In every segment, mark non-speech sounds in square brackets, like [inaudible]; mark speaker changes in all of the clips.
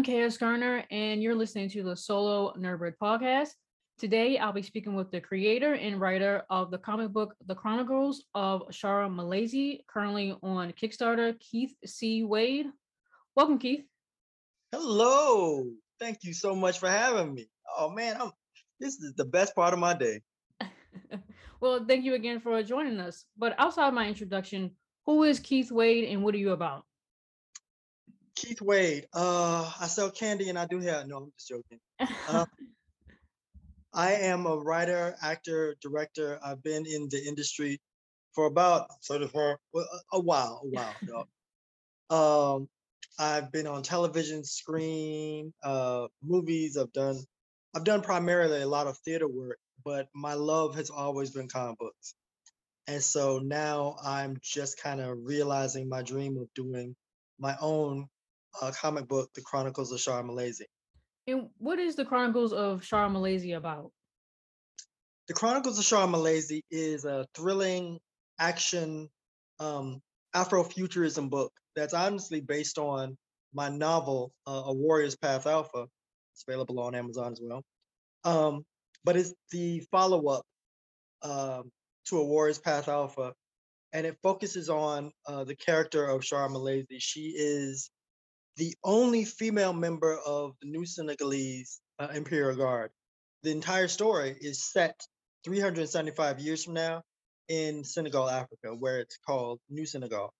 Speaker 1: I'm KS Garner, and you're listening to the Solo Nerdbird podcast. Today, I'll be speaking with the creator and writer of the comic book The Chronicles of Shara Malaysia, currently on Kickstarter, Keith C. Wade. Welcome, Keith.
Speaker 2: Hello. Thank you so much for having me. Oh man, I'm this is the best part of my day. [laughs]
Speaker 1: well, thank you again for joining us. But outside my introduction, who is Keith Wade and what are you about?
Speaker 2: Keith Wade. Uh, I sell candy and I do hair. No, I'm just joking. Uh, [laughs] I am a writer, actor, director. I've been in the industry for about sort of for a while, a while. [laughs] um, I've been on television, screen, uh, movies. I've done, I've done primarily a lot of theater work, but my love has always been comic books. And so now I'm just kind of realizing my dream of doing my own uh, comic book, The Chronicles of Shara Malaysia.
Speaker 1: And what is the Chronicles of Shara Malaysia about?
Speaker 2: The Chronicles of Shara Malaysia is a thrilling action um, Afrofuturism book that's honestly based on my novel, uh, A Warrior's Path Alpha. It's available on Amazon as well. Um, but it's the follow up uh, to A Warrior's Path Alpha, and it focuses on uh, the character of Shara Malaysia. She is the only female member of the New Senegalese uh, Imperial Guard. The entire story is set 375 years from now in Senegal, Africa, where it's called New Senegal.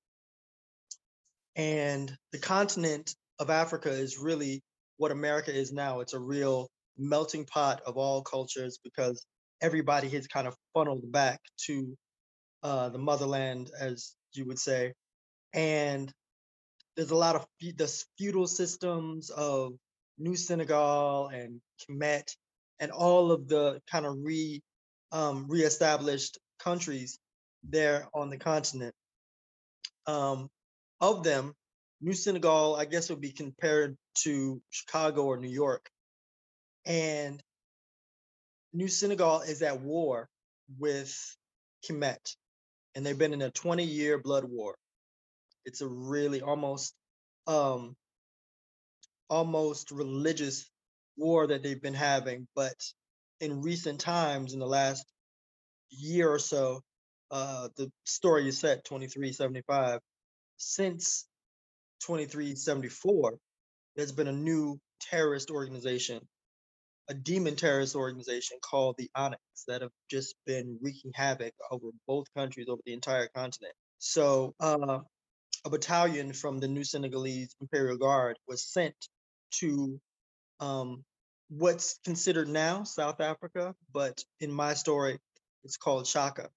Speaker 2: And the continent of Africa is really what America is now. It's a real melting pot of all cultures because everybody has kind of funneled back to uh, the motherland, as you would say. And there's a lot of the feudal systems of New Senegal and Kemet and all of the kind of re um, reestablished countries there on the continent. Um, of them, New Senegal, I guess, would be compared to Chicago or New York. And New Senegal is at war with Kemet, and they've been in a 20 year blood war it's a really almost um almost religious war that they've been having but in recent times in the last year or so uh the story is set 2375 since 2374 there's been a new terrorist organization a demon terrorist organization called the onyx that have just been wreaking havoc over both countries over the entire continent. So uh, a battalion from the New Senegalese Imperial Guard was sent to um, what's considered now South Africa, but in my story, it's called Shaka.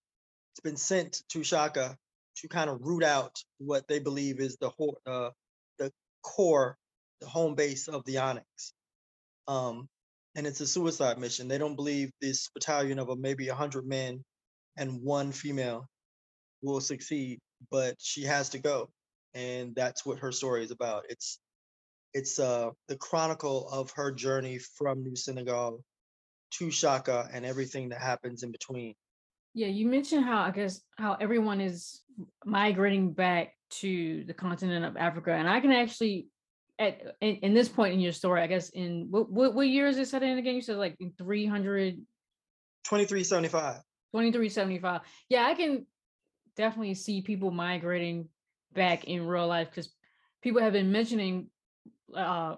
Speaker 2: It's been sent to Shaka to kind of root out what they believe is the uh, the core, the home base of the Onyx. Um, and it's a suicide mission. They don't believe this battalion of a, maybe 100 men and one female will succeed but she has to go and that's what her story is about. It's it's uh the chronicle of her journey from new senegal to shaka and everything that happens in between.
Speaker 1: Yeah you mentioned how i guess how everyone is migrating back to the continent of africa and i can actually at in, in this point in your story i guess in what, what, what year is it set in again? You said like in 300
Speaker 2: 2375
Speaker 1: 2375 yeah i can definitely see people migrating back in real life because people have been mentioning uh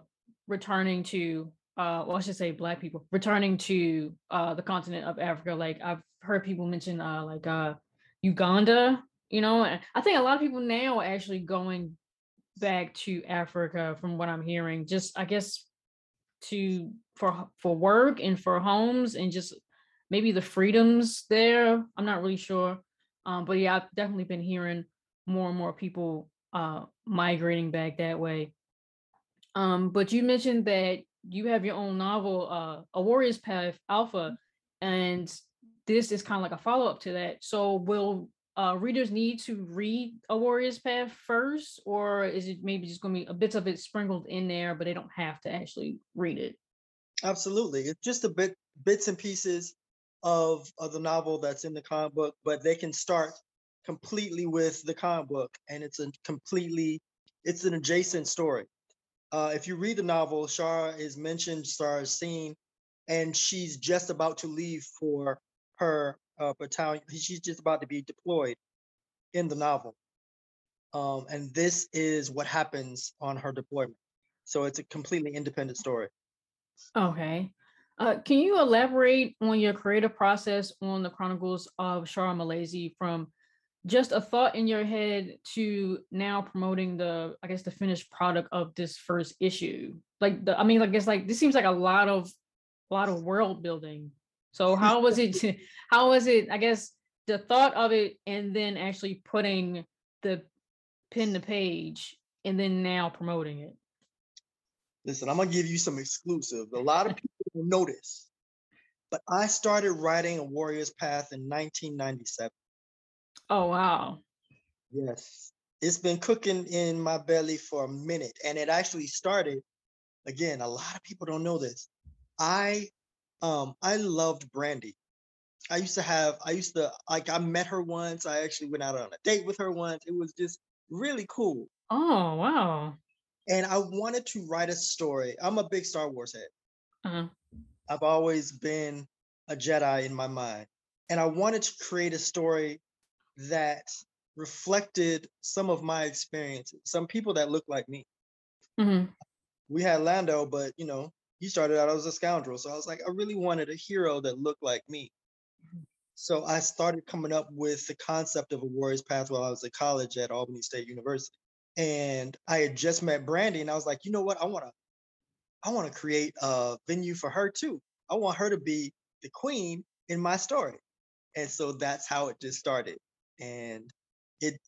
Speaker 1: returning to uh well I should say black people returning to uh the continent of Africa. Like I've heard people mention uh like uh Uganda, you know, I think a lot of people now are actually going back to Africa from what I'm hearing. Just I guess to for for work and for homes and just maybe the freedoms there. I'm not really sure. Um, but yeah, I've definitely been hearing more and more people uh, migrating back that way. Um, but you mentioned that you have your own novel, uh, A Warrior's Path Alpha, and this is kind of like a follow up to that. So, will uh, readers need to read A Warrior's Path first, or is it maybe just going to be a bit of it sprinkled in there, but they don't have to actually read it?
Speaker 2: Absolutely, it's just a bit bits and pieces of, of the novel that's in the comic book, but they can start completely with the comic book, and it's a completely it's an adjacent story. uh, if you read the novel, Shara is mentioned, Shara is seen, and she's just about to leave for her uh, battalion. She's just about to be deployed in the novel. Um, and this is what happens on her deployment. So it's a completely independent story.
Speaker 1: Okay. Uh, can you elaborate on your creative process on the Chronicles of Shara Malazi from just a thought in your head to now promoting the, I guess, the finished product of this first issue? Like the, I mean, I guess like this seems like a lot of, a lot of world building. So how was it? [laughs] How was it? I guess the thought of it, and then actually putting the pin the page, and then now promoting it.
Speaker 2: Listen, I'm gonna give you some exclusive. A lot of people will notice, but I started writing a Warrior's Path in 1997.
Speaker 1: Oh wow.
Speaker 2: Yes. It's been cooking in my belly for a minute. And it actually started, again, a lot of people don't know this. I um I loved Brandy. I used to have, I used to like I met her once. I actually went out on a date with her once. It was just really cool.
Speaker 1: Oh wow.
Speaker 2: And I wanted to write a story. I'm a big Star Wars head.
Speaker 1: Uh-huh.
Speaker 2: I've always been a Jedi in my mind. And I wanted to create a story that reflected some of my experiences, some people that look like me.
Speaker 1: Mhm.
Speaker 2: We had Lando, but you know, he started out as a scoundrel. So I was like, I really wanted a hero that looked like me. So I started coming up with the concept of a warrior's path while I was at college at Albany State University. And I had just met Brandy and I was like, you know what? I want to I want to create a venue for her too. I want her to be the queen in my story. And so that's how it just started. And it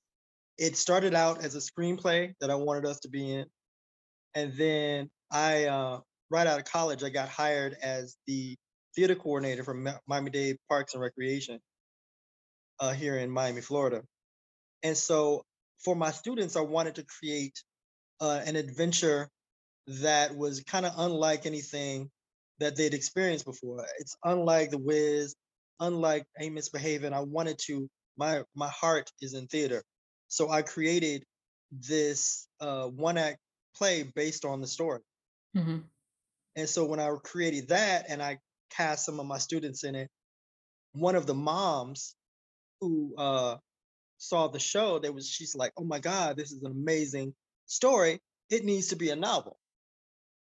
Speaker 2: it started out as a screenplay that I wanted us to be in. And then I uh right out of college I got hired as the theater coordinator for Miami-Dade Parks and Recreation uh, here in Miami, Florida. And so for my students, I wanted to create uh, an adventure that was kind of unlike anything that they'd experienced before. It's unlike The Wiz, unlike Ain't Misbehavin'. I wanted to, my my heart is in theater. So I created this uh, one act play based on the story.
Speaker 1: Mhm.
Speaker 2: And so when I created that and I cast some of my students in it, one of the moms who uh, saw the show, there was she's like, "Oh my God, this is an amazing story. It needs to be a novel."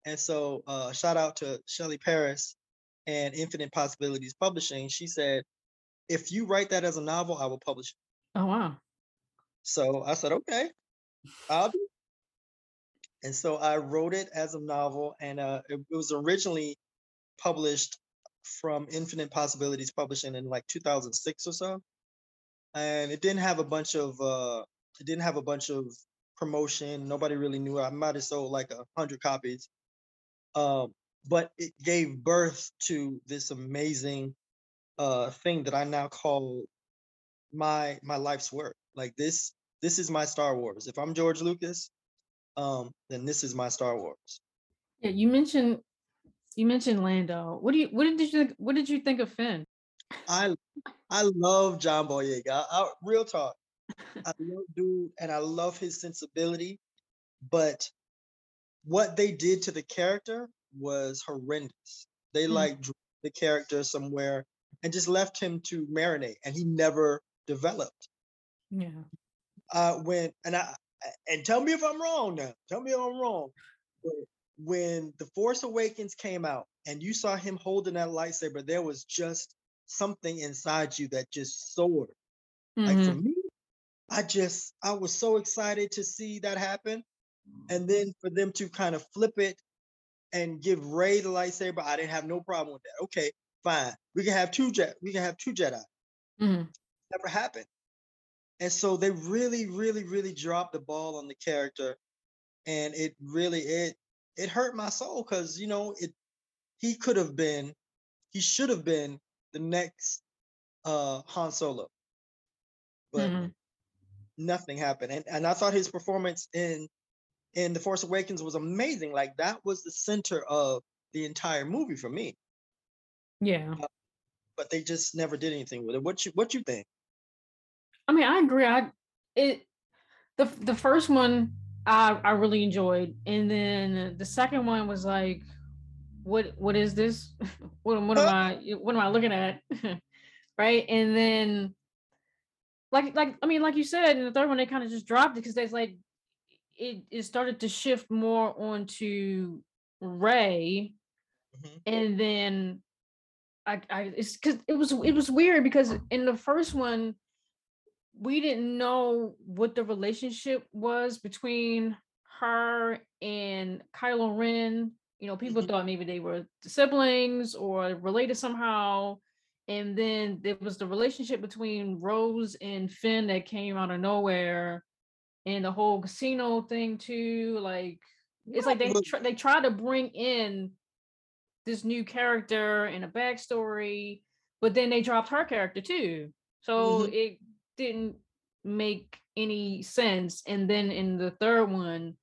Speaker 2: And so, uh, shout out to Shelly Paris and Infinite Possibilities Publishing. She said, "If you write that as a novel, I will publish it."
Speaker 1: Oh wow.
Speaker 2: So I said, "Okay, I'll do." And so I wrote it as a novel, and uh, it, it was originally published from Infinite Possibilities Publishing in like 2006 or so. And it didn't have a bunch of uh, it didn't have a bunch of promotion. Nobody really knew. I might have sold like a hundred copies. Um, but it gave birth to this amazing uh thing that I now call my my life's work. Like this, this is my Star Wars. If I'm George Lucas, um, then this is my Star Wars.
Speaker 1: Yeah, you mentioned you mentioned Lando. What do you what did you think what did you think of Finn?
Speaker 2: I I love John Boyega. I, I, real talk. I love dude, and I love his sensibility. But what they did to the character was horrendous. They
Speaker 1: Mm.
Speaker 2: like drew the character somewhere and just left him to marinate, and he never developed.
Speaker 1: Yeah.
Speaker 2: uh when and I and tell me if I'm wrong now. Tell me if I'm wrong. When The Force Awakens came out and you saw him holding that lightsaber, there was just something inside you that just soared. Like for
Speaker 1: Mhm.
Speaker 2: me, I just I was so excited to see that happen. And then for them to kind of flip it and give Rey the lightsaber, I didn't have no problem with that. Okay, fine. We can have two jet. We can have two Jedi.
Speaker 1: Mhm.
Speaker 2: Never happened. And so they really, really, really dropped the ball on the character, and it really it it hurt my soul because you know it he could have been he should have been the next uh Han Solo, but
Speaker 1: Mhm.
Speaker 2: nothing happened. And and I thought his performance in in The Force Awakens was amazing. Like that was the center of the entire movie for me.
Speaker 1: Yeah.
Speaker 2: Uh, but they just never did anything with it. What you what you think?
Speaker 1: I mean, I agree. I it the the first one I I really enjoyed. And then the second one was like, what what is this? [laughs] what what am uh-huh. I what am I looking at? [laughs] right? And then like like I mean, like you said, in the third one they kind of just dropped it because there's like it it started to shift more onto Rey, mm-hmm. and then I I it's because it was it was weird because in the first one we didn't know what the relationship was between her and Kylo Ren. You know, people mm-hmm. thought maybe they were siblings or related somehow. And then there was the relationship between Rose and Finn that came out of nowhere, and the whole casino thing too. Like it's like they tr- they try to bring in this new character and a backstory, but then they dropped her character too. So mm-hmm. it didn't make any sense. And then in the third one,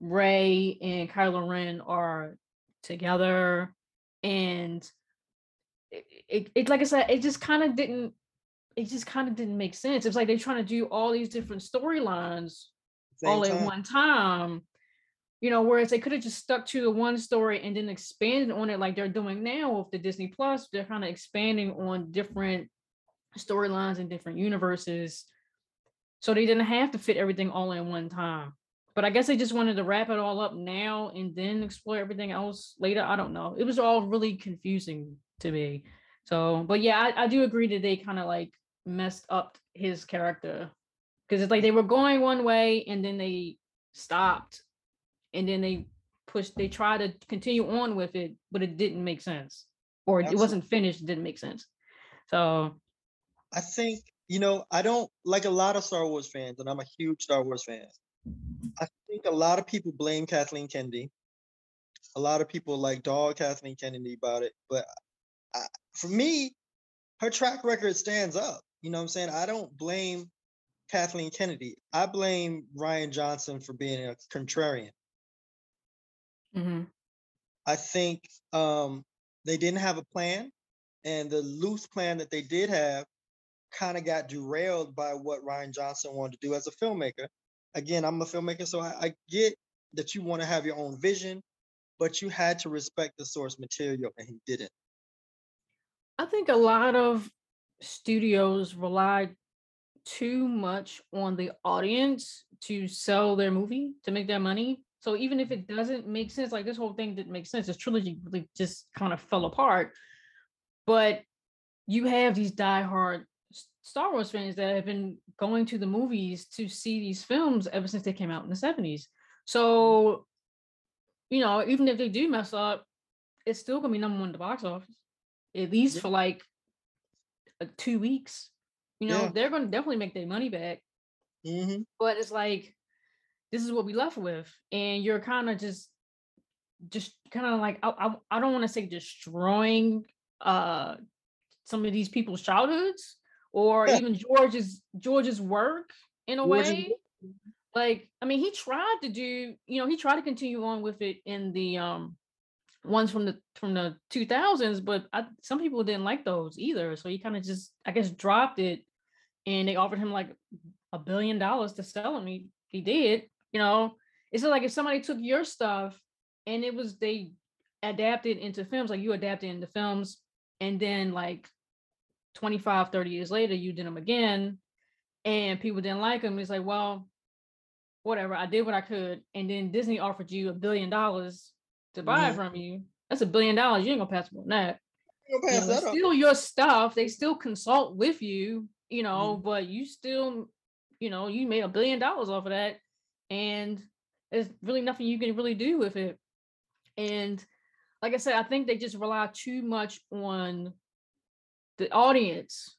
Speaker 1: Rey and Kylo Ren are together, and it, it, it like I said, it just kind of didn't. It just kind of didn't make sense. It's like they're trying to do all these different storylines all time. at one time. You know, whereas they could have just stuck to the one story and then expanded on it like they're doing now with the Disney Plus. They're kind of expanding on different storylines and different universes. So they didn't have to fit everything all in one time. But I guess they just wanted to wrap it all up now and then explore everything else later. I don't know. It was all really confusing to me. So, but yeah, I, I do agree that they kind of like messed up his character because it's like they were going one way and then they stopped and then they pushed, they tried to continue on with it, but it didn't make sense or Absolutely. it wasn't finished, it didn't make sense. So,
Speaker 2: I think you know, I don't like a lot of Star Wars fans, and I'm a huge Star Wars fan. I think a lot of people blame Kathleen Kennedy. A lot of people like dog Kathleen Kennedy about it, but I, for me, her track record stands up. You know what I'm saying? I don't blame Kathleen Kennedy. I blame Rian Johnson for being a contrarian. Mm-hmm. I think um, they didn't have a plan, and the loose plan that they did have kind of got derailed by what Rian Johnson wanted to do as a filmmaker. Again, I'm a filmmaker, so I, I get that you want to have your own vision, but you had to respect the source material, and he didn't.
Speaker 1: I think a lot of studios relied too much on the audience to sell their movie to make their money. So even if mm-hmm. it doesn't make sense, like this whole thing didn't make sense, this trilogy really just kind of fell apart. But you have these diehard Star Wars fans that have been going to the movies to see these films ever since they came out in the 70s. Mm-hmm. So, you know, even if they do mess up, it's still gonna be number one at the box office, at least yeah. for like uh, two weeks. You know, yeah. they're gonna definitely make their money back. Mm-hmm. But it's like this is what we left with, and you're kind of just, just kind of like I, I, I don't want to say destroying uh some of these people's childhoods or [laughs] even George's George's work in a way. Like, I mean, he tried to do, you know, he tried to continue on with it in the um ones from the from the 2000s, but I, some people didn't like those either. So he kind of just, I guess, dropped it, and they offered him like a billion dollars to sell them. He he did, you know. It's like if somebody took your stuff and it was they adapted into films, like you adapted into films, and then like 25, 30 years later, you did them again and people didn't like them. It's like, well, whatever. I did what I could. And then Disney offered you a billion dollars to buy mm-hmm. from you. That's a billion dollars. You ain't gonna pass on that. You know, that still your stuff. They still consult with you, you know, mm-hmm. but you still, you know, you made a billion dollars off of that. And there's really nothing you can really do with it. And like I said, I think they just rely too much on the audience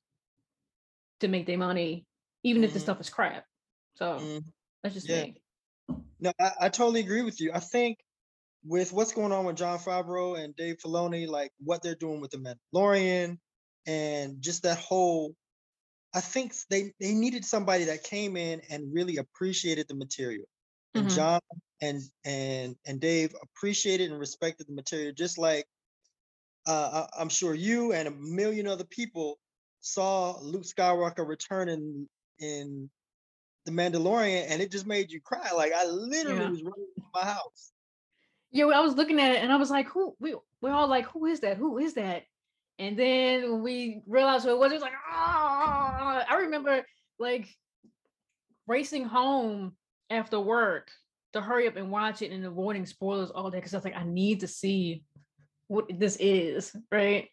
Speaker 1: to make their money, even mm-hmm. if the mm-hmm. stuff is crap. So mm-hmm. that's just yeah. me.
Speaker 2: No, I, I, totally agree with you. I think with what's going on with Jon Favreau and Dave Filoni, like what they're doing with the Mandalorian and just that whole I think they they needed somebody that came in and really appreciated the material. And mm-hmm. John and and and Dave appreciated and respected the material just like uh, I'm sure you and a million other people saw Luke Skywalker returning in in The Mandalorian, and it just made you cry. Like I literally
Speaker 1: Yeah.
Speaker 2: was running to my house.
Speaker 1: Yeah, I was looking at it and I was like, who we we're all like, who is that? Who is that? And then we realized who it was, it was like, ah, I remember like racing home after work to hurry up and watch it and avoiding spoilers all day because I was like, I need to see what this is, right?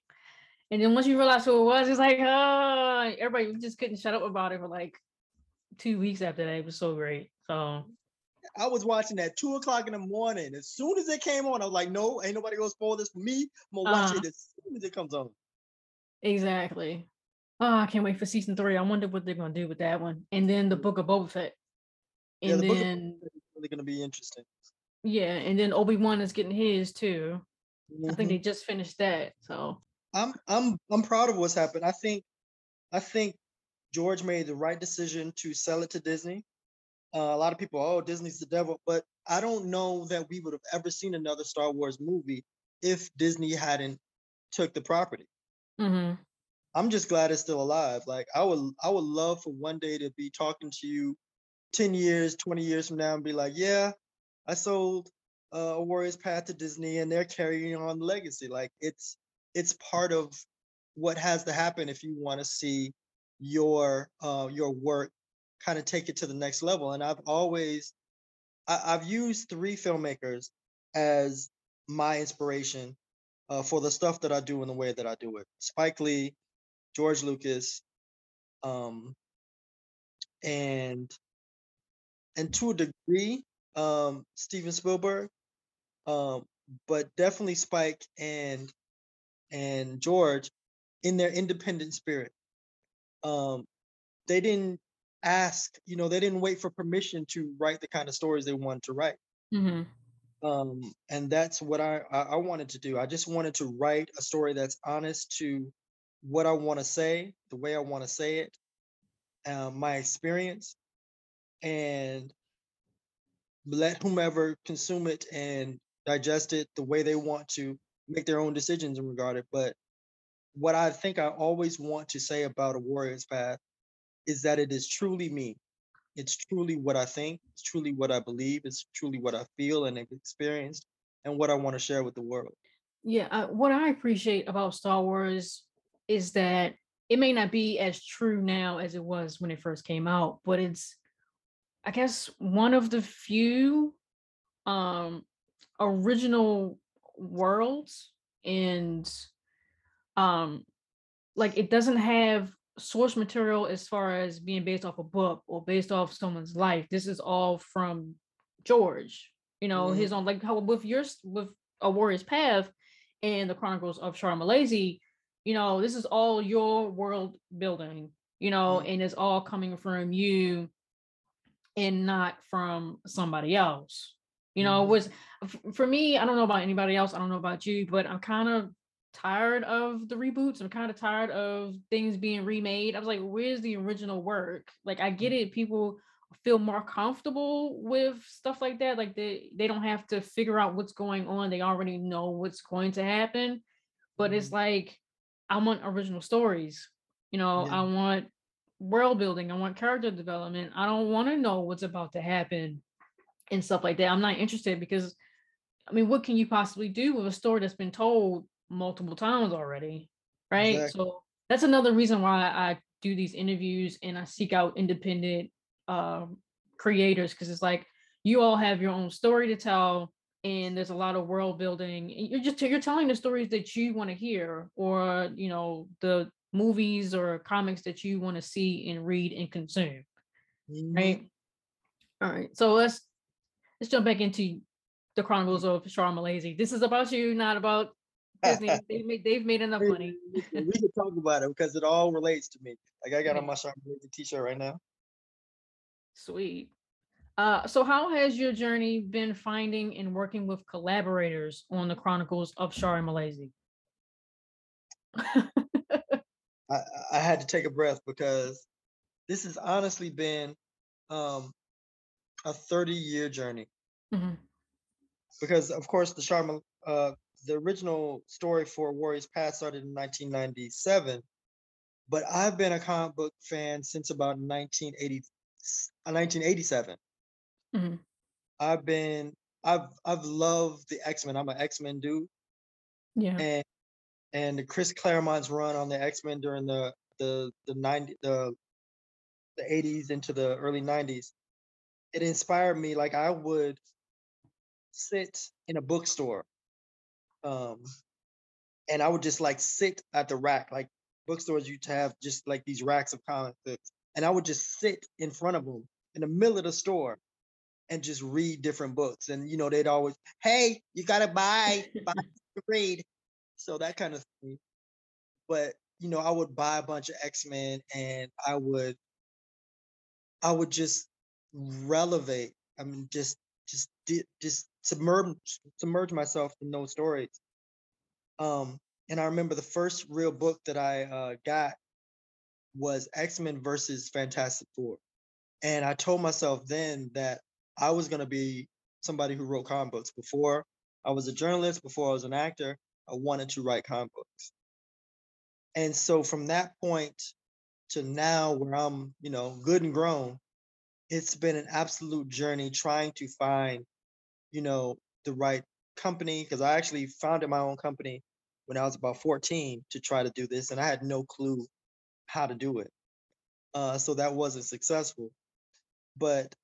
Speaker 1: And then once you realize who it was, it's like, oh, everybody just couldn't shut up about it for like two weeks after that. It was so great. So
Speaker 2: I was watching at two o'clock in the morning. As soon as it came on, I was like, no, ain't nobody gonna spoil this for me. I'm gonna watch
Speaker 1: Uh-huh.
Speaker 2: it as soon as it comes on.
Speaker 1: Exactly. Oh, I can't wait for season three. I wonder what they're gonna do with that one. And then the Book of Boba Fett.
Speaker 2: Yeah,
Speaker 1: And
Speaker 2: the Book of
Speaker 1: then
Speaker 2: It's really gonna be interesting.
Speaker 1: yeah, and then Obi Wan is getting his too. I think
Speaker 2: Mhm.
Speaker 1: they just finished that. So
Speaker 2: I'm I'm I'm proud of what's happened. I think I think George made the right decision to sell it to Disney. Uh, a lot of people, oh, Disney's the devil, but I don't know that we would have ever seen another Star Wars movie if Disney hadn't took the property.
Speaker 1: mhm.
Speaker 2: I'm just glad it's still alive. Like I would I would love for one day to be talking to you 10 years, 20 years from now and be like, yeah, I sold uh, a Warriors Path to Disney and they're carrying on the legacy. Like it's it's part of what has to happen if you want to see your uh, your work kind of take it to the next level. And I've always I, I've used three filmmakers as my inspiration uh, for the stuff that I do in the way that I do it. Spike Lee, George Lucas, um, and and to a degree, um, Steven Spielberg, um, but definitely Spike and and George in their independent spirit. Um, they didn't ask, you know, they didn't wait for permission to write the kind of stories they wanted to write.
Speaker 1: Mhm.
Speaker 2: Um, and that's what I, I I wanted to do. I just wanted to write a story that's honest to what I want to say, the way I want to say it, uh, my experience, and let whomever consume it and digest it the way they want to make their own decisions in regard it. But what I think I always want to say about a warrior's path is that it is truly me. It's truly what I think, it's truly what I believe, it's truly what I feel and have experienced, and what I want to share with the world.
Speaker 1: Yeah, uh, what I appreciate about Star Wars is that it may not be as true now as it was when it first came out, but it's I guess one of the few um original worlds and um like it doesn't have source material as far as being based off a book or based off someone's life. This is all from George, you know,
Speaker 2: Mhm.
Speaker 1: his own like how with yours with a warrior's path and the chronicles of Shara Malazi, you know, this is all your world building, you know,
Speaker 2: Mhm.
Speaker 1: and it's all coming from you and not from somebody else. You know, it
Speaker 2: Mhm.
Speaker 1: was for me, I don't know about anybody else, I don't know about you, but I'm kind of tired of the reboots. I'm kind of tired of things being remade. I was like, where's the original work? Like I get it, people feel more comfortable with stuff like that. Like they they don't have to figure out what's going on. They already know what's going to happen. But it's
Speaker 2: Mhm.
Speaker 1: like I want original stories. You know,
Speaker 2: Yeah.
Speaker 1: I want world building. I want character development. I don't want to know what's about to happen and stuff like that. I'm not interested because I mean, what can you possibly do with a story that's been told multiple times already? Right.
Speaker 2: Exactly.
Speaker 1: So that's another reason why I do these interviews and I seek out independent um, creators because it's like you all have your own story to tell and there's a lot of world building and you're just you're telling the stories that you want to hear or you know the movies or comics that you want to see and read and consume
Speaker 2: Mhm.
Speaker 1: right all right so let's let's jump back into the chronicles of Shara Malazi. This is about you, not about Disney. [laughs] they've made they've made enough money.
Speaker 2: we can- talk about it because it all relates to me. Like I got on my Sharp Lazy t-shirt right now.
Speaker 1: Sweet. Uh, so how has your journey been finding and working with collaborators on the chronicles of Shara Malazi? [laughs]
Speaker 2: I, I had to take a breath because this has honestly been um, a 30 year journey.
Speaker 1: Mhm.
Speaker 2: Because of course the Sharma, uh, the original story for Warriors Path started in 1997, but I've been a comic book fan since about 1986. 1987.
Speaker 1: hmm
Speaker 2: I've been I've I've loved the X-Men. I'm an X-Men dude.
Speaker 1: Yeah.
Speaker 2: And and Chris Claremont's run on the X-Men during the the the 90 the the 80s into the early 90s, it inspired me like I would sit in a bookstore um and I would just like sit at the rack like bookstores used to have just like these racks of comic books and I would just sit in front of them in the middle of the store and just read different books and you know they'd always hey you gotta buy [laughs] buy to read so that kind of thing but you know I would buy a bunch of X-Men and I would I would just relevate. I mean, just just just submerge submerge myself in those stories. Um, and I remember the first real book that I uh, got was X Men versus Fantastic Four, and I told myself then that I was gonna be somebody who wrote comic books. Before I was a journalist, before I was an actor, I wanted to write comic books. And so from that point to now, where I'm, you know, good and grown, it's been an absolute journey trying to find, you know, the right company because I actually founded my own company when I was about 14 to try to do this, and I had no clue how to do it. Uh, so that wasn't successful. But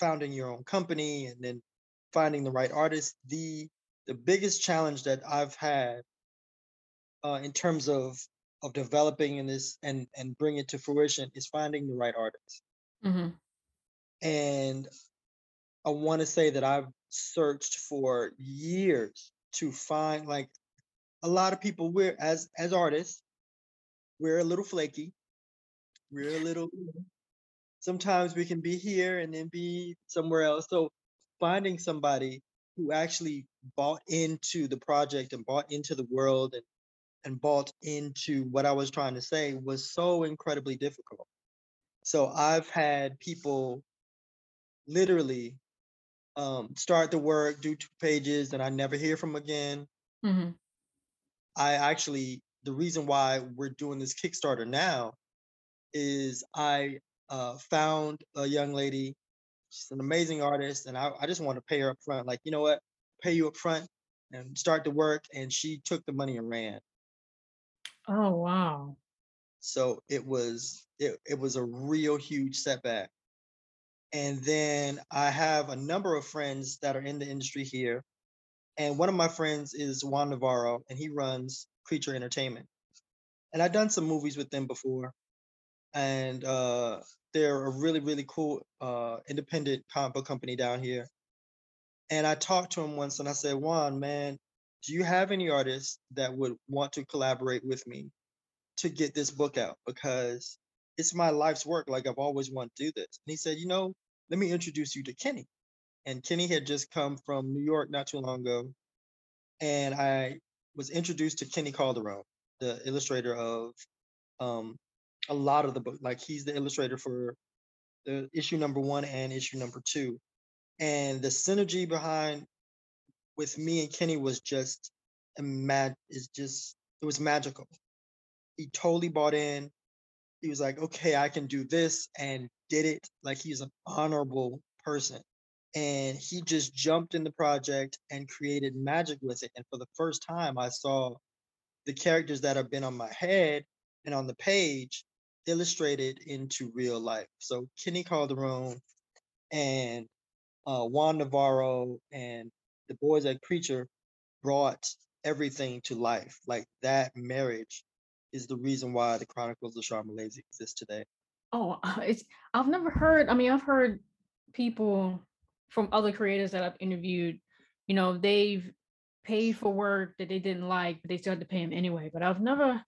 Speaker 2: founding your own company and then finding the right artist, the the biggest challenge that I've had uh, in terms of of developing in this and and bring it to fruition is finding the right artist.
Speaker 1: hmm
Speaker 2: And I want to say that I've searched for years to find like a lot of people we're as as artists, we're a little flaky. We're a [laughs] little sometimes we can be here and then be somewhere else. So finding somebody who actually bought into the project and bought into the world and, and bought into what I was trying to say was so incredibly difficult. So I've had people literally um, start the work, do two pages, and I never hear from again.
Speaker 1: hmm
Speaker 2: I actually, the reason why we're doing this Kickstarter now is I uh, found a young lady. She's an amazing artist, and I, I just want to pay her up front. Like, you know what? Pay you up front and start the work. And she took the money and ran.
Speaker 1: Oh wow.
Speaker 2: So it was it, it was a real huge setback. And then I have a number of friends that are in the industry here. And one of my friends is Juan Navarro, and he runs Creature Entertainment. And I've done some movies with them before. And uh, they're a really, really cool uh, independent comic book company down here. And I talked to him once and I said, Juan, man, do you have any artists that would want to collaborate with me to get this book out? Because it's my life's work. Like I've always wanted to do this. And he said, you know, let me introduce you to Kenny. And Kenny had just come from New York not too long ago. And I was introduced to Kenny Calderon, the illustrator of um, a lot of the book. Like he's the illustrator for the issue number one and issue number two. And the synergy behind with me and Kenny was just a mad is just it was magical. He totally bought in. He was like, okay, I can do this and did it. Like he's an honorable person. And he just jumped in the project and created magic with it. And for the first time, I saw the characters that have been on my head and on the page illustrated into real life. So Kenny Calderon and uh, Juan Navarro and the boys at Creature brought everything to life. Like that marriage is the reason why the Chronicles of Charmalaise exist today.
Speaker 1: Oh, [laughs] it's I've never heard. I mean, I've heard people from other creators that I've interviewed. You know, they've paid for work that they didn't like, but they still had to pay them anyway. But I've never.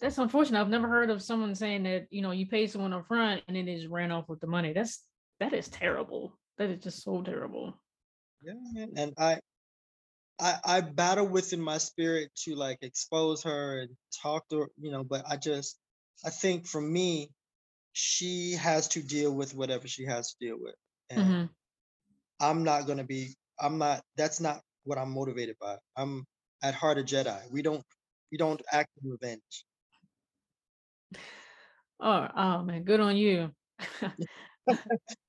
Speaker 1: That's unfortunate. I've never heard of someone saying that you know you pay someone up front and then they just ran off with the money. That's that is terrible. That is just so terrible.
Speaker 2: Yeah. And I I I battle within my spirit to like expose her and talk to her, you know, but I just I think for me, she has to deal with whatever she has to deal with. And
Speaker 1: hmm
Speaker 2: I'm not gonna be I'm not that's not what I'm motivated by. I'm at heart a Jedi. We don't we don't act in revenge.
Speaker 1: Oh, oh man, good on you. [laughs] [laughs] [laughs]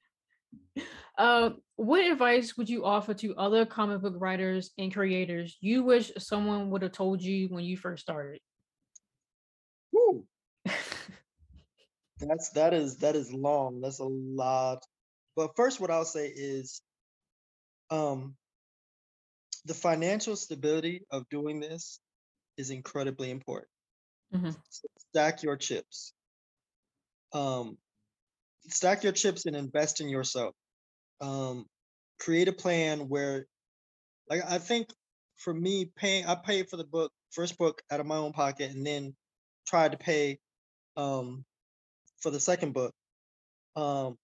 Speaker 1: uh, what advice would you offer to other comic book writers and creators you wish someone would have told you when you first started?
Speaker 2: Woo. [laughs] That's that is that is long. That's a lot. But first, what I'll say is, um, the financial stability of doing this is incredibly important.
Speaker 1: hmm
Speaker 2: So stack your chips. Um, stack your chips and invest in yourself. Um, create a plan where, like, I think for me, paying, I paid for the book, first book out of my own pocket, and then tried to pay um, for the second book. Um,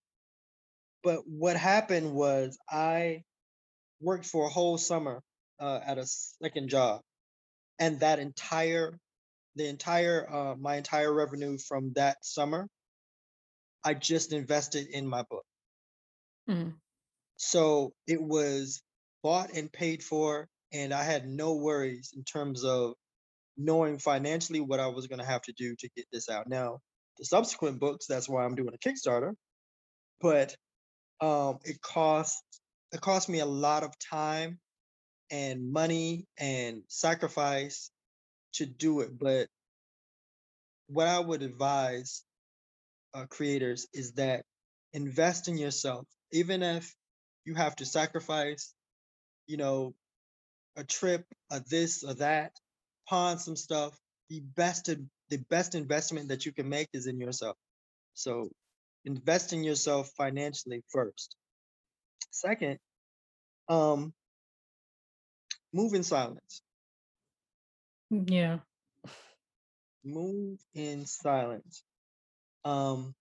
Speaker 2: but what happened was I worked for a whole summer uh, at a second job, and that entire, the entire, uh, my entire revenue from that summer, I just invested in my book.
Speaker 1: Hmm
Speaker 2: So it was bought and paid for, and I had no worries in terms of knowing financially what I was going to have to do to get this out. Now, the subsequent books, that's why I'm doing a Kickstarter, but um, it cost it cost me a lot of time and money and sacrifice to do it. But what I would advise uh, creators is that invest in yourself, even if you have to sacrifice, you know, a trip, a this or that, pawn some stuff. The best the best investment that you can make is in yourself. So invest in yourself financially first. Second, um, move in silence.
Speaker 1: Yeah.
Speaker 2: Move in silence. Um,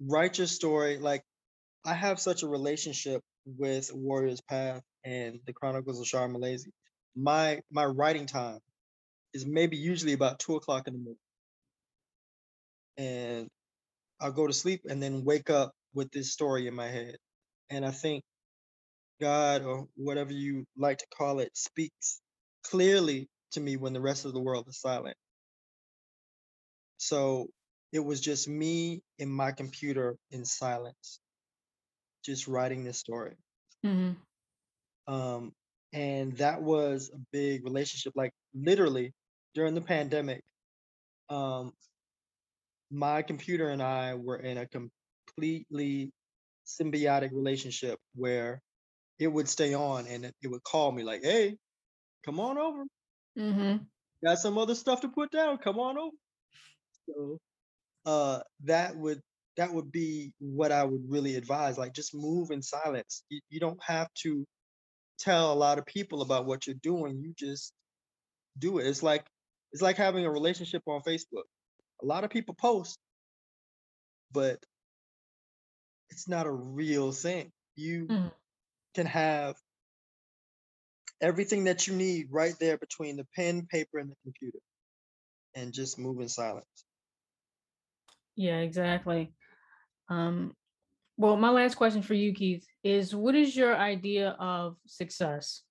Speaker 2: write your story. Like I have such a relationship with Warrior's Path and the Chronicles of Shar Malazi. My my writing time is maybe usually about two o'clock in the morning, and I'll go to sleep and then wake up with this story in my head. And I think God or whatever you like to call it speaks clearly to me when the rest of the world is silent. So it was just me and my computer in silence, just writing this story.
Speaker 1: hmm
Speaker 2: Um, and that was a big relationship. Like literally during the pandemic, um, my computer and I were in a completely symbiotic relationship where it would stay on and it, it would call me like, "Hey, come on over.
Speaker 1: hmm
Speaker 2: Got some other stuff to put down. Come on over." So uh, that would that would be what I would really advise. Like, just move in silence. You, you don't have to tell a lot of people about what you're doing. You just do it. It's like it's like having a relationship on Facebook. A lot of people post, but it's not a real thing. You
Speaker 1: hmm
Speaker 2: can have everything that you need right there between the pen, paper, and the computer, and just move in silence.
Speaker 1: Yeah, exactly. Um, well, my last question for you, Keith, is what is your idea of success?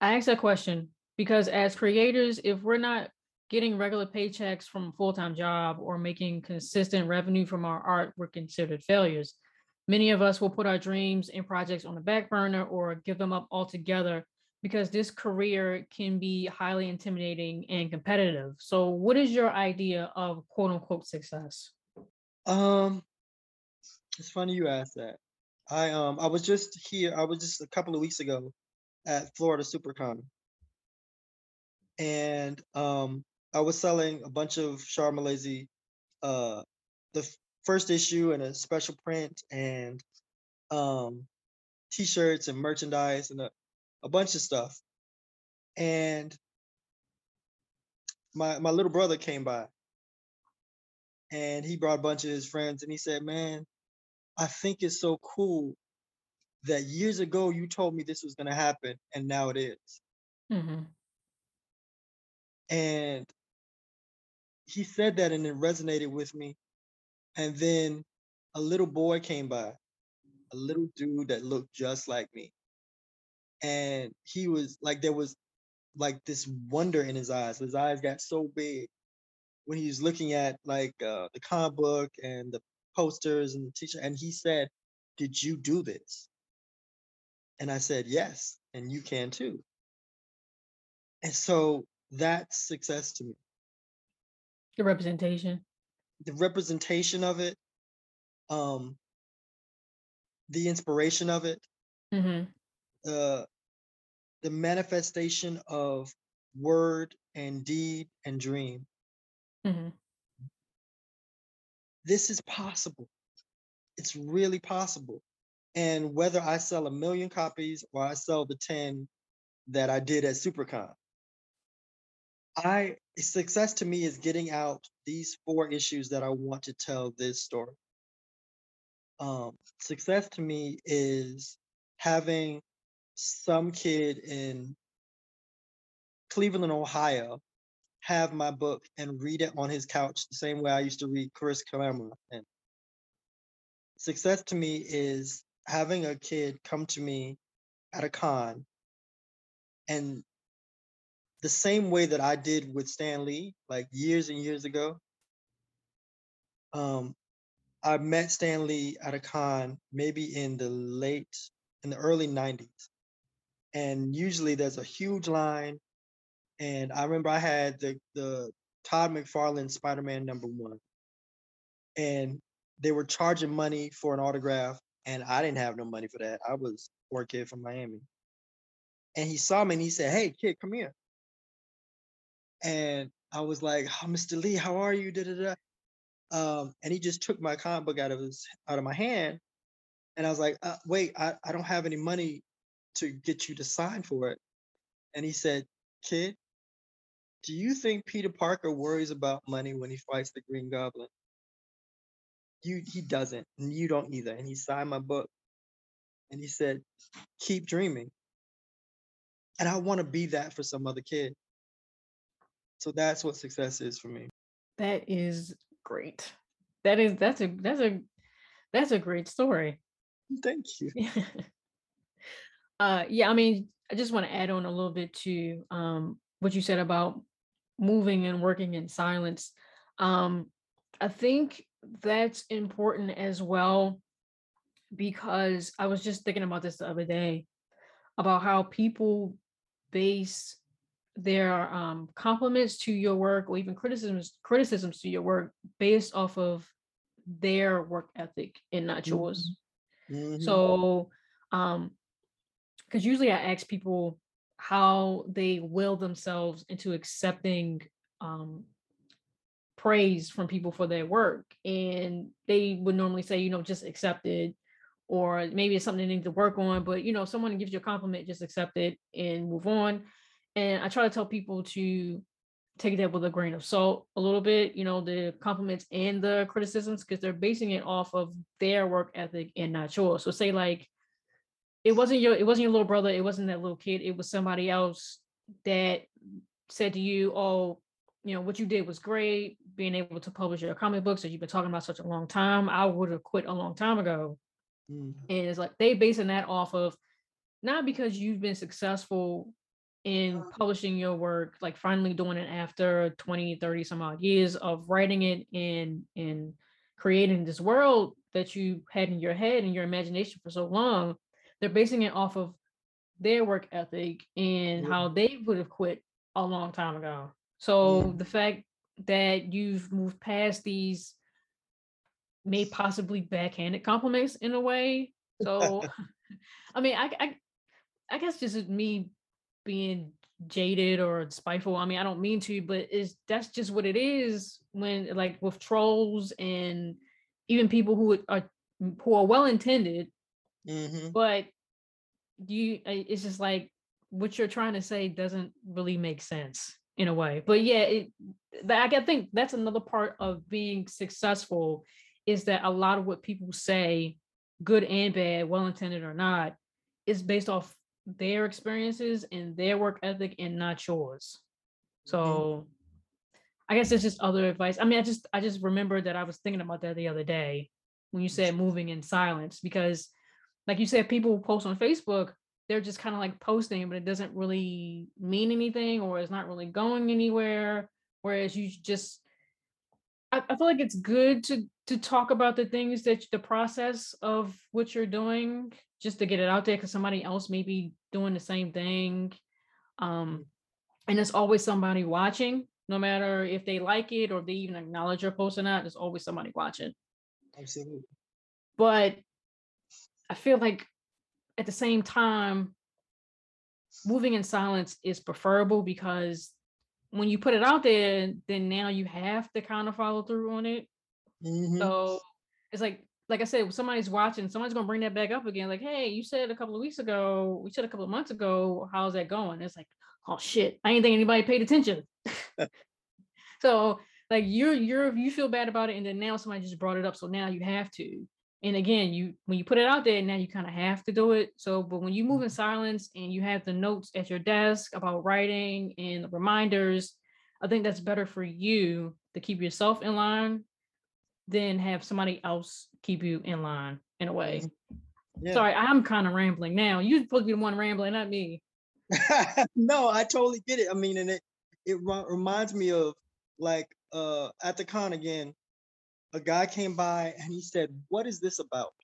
Speaker 1: I ask that question because as creators, if we're not getting regular paychecks from a full-time job or making consistent revenue from our art, we're considered failures. Many of us will put our dreams and projects on the back burner or give them up altogether because this career can be highly intimidating and competitive. So, what is your idea of quote unquote success?
Speaker 2: Um, it's funny you asked that. I um I was just here. I was just a couple of weeks ago at Florida SuperCon, and um I was selling a bunch of Char Malazi, uh, the first issue and a special print and um t-shirts and merchandise and a, a bunch of stuff. And my my little brother came by and he brought a bunch of his friends and he said, "Man, I think it's so cool that years ago you told me this was going to happen and now it is."
Speaker 1: hmm
Speaker 2: And he said that and it resonated with me. And then a little boy came by, a little dude that looked just like me. And he was like there was like this wonder in his eyes. His eyes got so big when he was looking at like uh, the comic book and the posters and the t-shirt and he said Did you do this? And I said, Yes, and you can too. And so that's success to me.
Speaker 1: The representation.
Speaker 2: The representation of it, um, the inspiration of it,
Speaker 1: Mm-hmm.
Speaker 2: the the manifestation of word and deed and dream.
Speaker 1: Mm-hmm.
Speaker 2: This is possible. It's really possible. And whether I sell a million copies or I sell the 10 that I did at SuperCon, I success to me is getting out these four issues that I want to tell this story. Um, success to me is having some kid in Cleveland, Ohio, have my book and read it on his couch the same way I used to read Chris Claremont. And success to me is having a kid come to me at a con and the same way that I did with Stan Lee, like years and years ago. Um, I met Stan Lee at a con maybe in the late, in the early 90s. And usually there's a huge line. And I remember I had the, the Todd McFarlane Spider Man number one. And they were charging money for an autograph. And I didn't have no money for that. I was poor kid from Miami. And he saw me and he said, Hey, kid, come here. And I was like, oh, Mr. Lee, how are you? Da, da, da. Um, and he just took my comic book out of his out of my hand. And I was like, uh, wait, I, I don't have any money to get you to sign for it. And he said, Kid, do you think Peter Parker worries about money when he fights the Green Goblin? You he doesn't, and you don't either. And he signed my book. And he said, keep dreaming. And I want to be that for some other kid. So that's what success is for me.
Speaker 1: That is great. That is that's a that's a that's a great story.
Speaker 2: Thank you. [laughs]
Speaker 1: uh yeah, I mean, I just want to add on a little bit to um what you said about moving and working in silence. Um I think that's important as well because I was just thinking about this the other day about how people base their um, compliments to your work or even criticisms criticisms to your work based off of their work ethic and not yours.
Speaker 2: Mhm.
Speaker 1: So, um, because usually I ask people how they will themselves into accepting um praise from people for their work, and they would normally say, you know, just accept it, or maybe it's something they need to work on. But you know, someone gives you a compliment, just accept it and move on. And I try to tell people to take that with a grain of salt a little bit, you know, the compliments and the criticisms, because they're basing it off of their work ethic and not yours. So say like it wasn't your it wasn't your little brother, it wasn't that little kid, it was somebody else that said to you, Oh, you know, what you did was great, being able to publish your comic books that you've been talking about such a long time. I would have quit a long time ago.
Speaker 2: Mhm.
Speaker 1: And it's like they basing that off of not because you've been successful in publishing your work, like finally doing it after 20, 30 some odd years of writing it and and creating this world that you had in your head and your imagination for so long. They're basing it off of their work ethic and
Speaker 2: Yeah.
Speaker 1: how they would have quit a long time ago. So
Speaker 2: Yeah.
Speaker 1: the fact that you've moved past these may possibly backhanded compliments in a way. So, [laughs] [laughs] I mean, I, I, I guess just me being jaded or spiteful. I mean, I don't mean to, but it's that's just what it is when, like, with trolls and even people who are who are well intended,
Speaker 2: Mhm.
Speaker 1: but you, uh, it's just like what you're trying to say doesn't really make sense in a way. But yeah, it. I think that's another part of being successful is that a lot of what people say, good and bad, well intended or not, is based off their experiences and their work ethic and not yours. Mm-hmm. So I guess it's just other advice. I mean, I just I just remember that I was thinking about that the other day when you said moving in silence because like you said, people post on Facebook, they're just kind of like posting, but it doesn't really mean anything or it's not really going anywhere. Whereas you just I, I feel like it's good to to talk about the things that the process of what you're doing just to get it out there because somebody else may be doing the same thing. Um, and there's always somebody watching, no matter if they like it or they even acknowledge your post or not, there's always somebody watching.
Speaker 2: Absolutely.
Speaker 1: But I feel like at the same time, moving in silence is preferable because when you put it out there, then now you have to kind of follow through on it.
Speaker 2: hmm
Speaker 1: So it's like, like I said, somebody's watching, somebody's gonna bring that back up again. Like, hey, you said a couple of weeks ago, we said a couple of months ago, how's that going? It's like, oh shit, I ain't think anybody paid attention. [laughs] so like you're you're you feel bad about it, and then now somebody just brought it up, so now you have to. And again, you when you put it out there, now you kind of have to do it. So, but when you move in silence and you have the notes at your desk about writing and the reminders, I think that's better for you to keep yourself in line than have somebody else keep you in line in a way.
Speaker 2: Yeah.
Speaker 1: Sorry, I'm kind of rambling now. You're supposed to be the one rambling, not me. [laughs]
Speaker 2: no, I totally get it. I mean, and it it reminds me of like uh at the con again, a guy came by and he said, "What is this about?"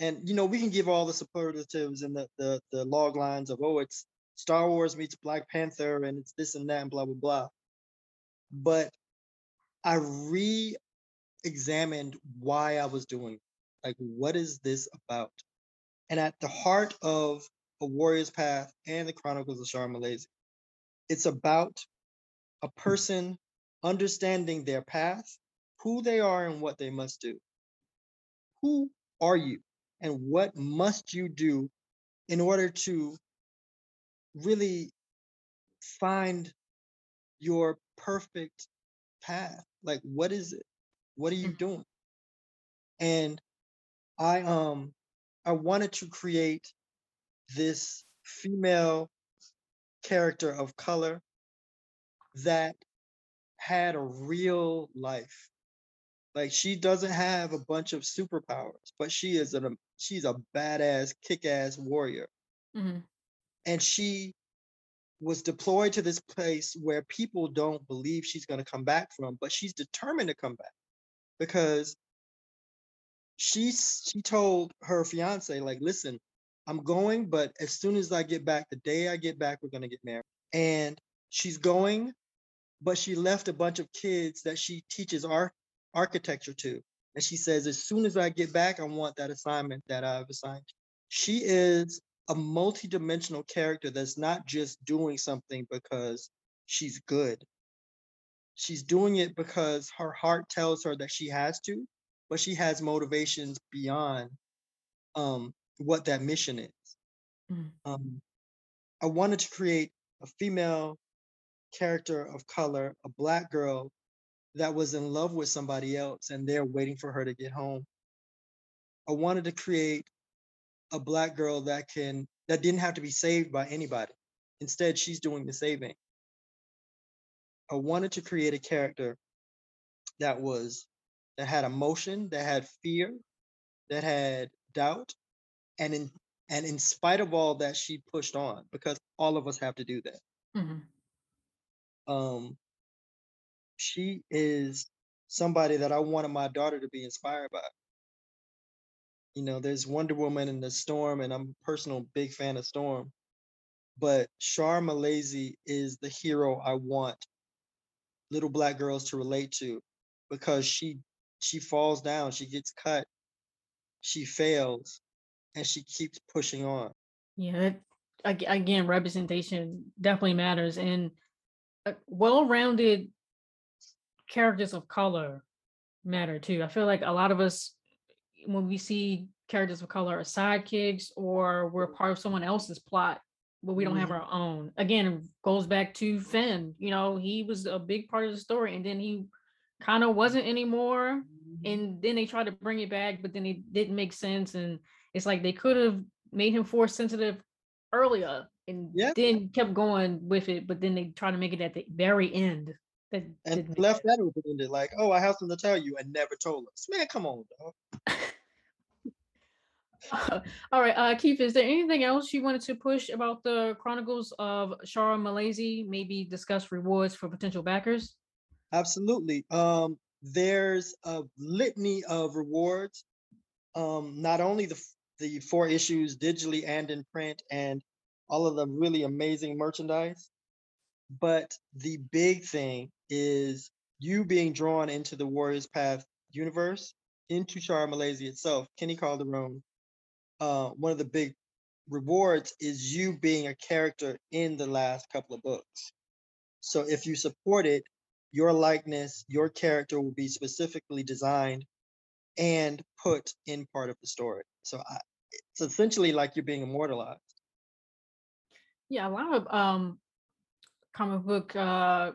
Speaker 2: And you know, we can give all the superlatives and the the the log lines of, "Oh, it's Star Wars meets Black Panther and it's this and that and blah blah blah." But I re-examined why I was doing, it. like, what is this about? And at the heart of A Warrior's Path and the Chronicles of Sharmalaise, it's about a person understanding their path, who they are, and what they must do. Who are you, and what must you do in order to really find your perfect path? Like, what is it? What are you
Speaker 1: Mm.
Speaker 2: doing? And I um I wanted to create this female character of color that had a real life. Like she doesn't have a bunch of superpowers, but she is an she's a badass, kick-ass warrior.
Speaker 1: Mhm.
Speaker 2: And she was deployed to this place where people don't believe she's going to come back from, but she's determined to come back because she she told her fiance like, "Listen, I'm going, but as soon as I get back, the day I get back, we're going to get married." And she's going, but she left a bunch of kids that she teaches art architecture to. And she says, "As soon as I get back, I want that assignment that I've assigned." She is a multi-dimensional character that's not just doing something because she's good. She's doing it because her heart tells her that she has to, but she has motivations beyond um, what that mission is.
Speaker 1: Mm.
Speaker 2: Um, I wanted to create a female character of color, a black girl that was in love with somebody else and they're waiting for her to get home. I wanted to create a black girl that can that didn't have to be saved by anybody. Instead, she's doing the saving. I wanted to create a character that was that had emotion, that had fear, that had doubt, and in and in spite of all that, she pushed on because all of us have to do that.
Speaker 1: Mhm.
Speaker 2: Um, she is somebody that I wanted my daughter to be inspired by. You know, there's Wonder Woman and the Storm, and I'm a personal big fan of Storm. But Shar Malaise is the hero I want little black girls to relate to because she she falls down, she gets cut, she fails, and she keeps pushing on.
Speaker 1: Yeah, again, representation definitely matters, and uh, well-rounded characters of color matter too. I feel like a lot of us, when we see characters of color as sidekicks or we're part of someone else's plot, but we don't have
Speaker 2: Mhm.
Speaker 1: our own. Again, it goes back to Finn. You know, he was a big part of the story, and then he kind of wasn't anymore. And then they tried to bring it back, but then it didn't make sense. And it's like they could have made him force sensitive earlier and
Speaker 2: Yeah.
Speaker 1: then kept going with it, but then they tried to make it at the very end. That
Speaker 2: And left that open ended, like, oh, I have something to tell you, and never told us. Man, come on, dog. [laughs]
Speaker 1: All right, uh, Keith, is there anything else you wanted to push about the Chronicles of Shara Malaise? Maybe discuss rewards for potential backers?
Speaker 2: Absolutely. Um, there's a litany of rewards. Um, not only the the four issues digitally and in print, and all of the really amazing merchandise, but the big thing is you being drawn into the Warriors Path universe, into Char Malaysia itself. Kenny Calderon. Uh, one of the big rewards is you being a character in the last couple of books. So if you support it, your likeness, your character will be specifically designed and put in part of the story. So I, it's essentially like you're being immortalized.
Speaker 1: Yeah, a lot of um comic book uh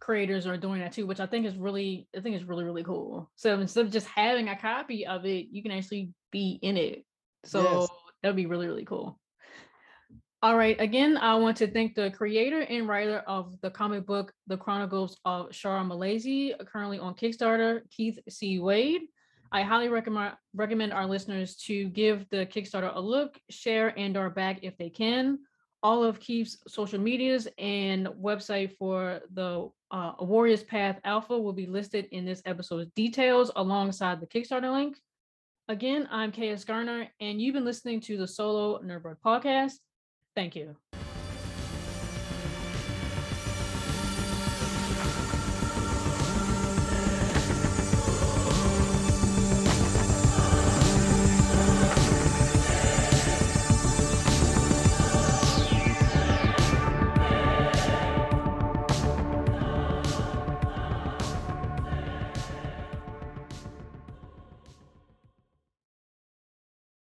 Speaker 1: creators are doing that too, which I think is really I think is really, really cool. So instead of just having a copy of it, you can actually be in it. So
Speaker 2: Yes.
Speaker 1: that'd be really, really cool. All right. Again, I want to thank the creator and writer of the comic book, The Chronicles of Shara Malazi, currently on Kickstarter, Keith C. Wade. I highly recommend recommend our listeners to give the Kickstarter a look, share, and or back if they can. All of Keith's social medias and website for the uh, Warriors Path Alpha will be listed in this episode's details alongside the Kickstarter link. Again, I'm KS Garner, and you've been listening to the Solo Nerdbird podcast. Thank you.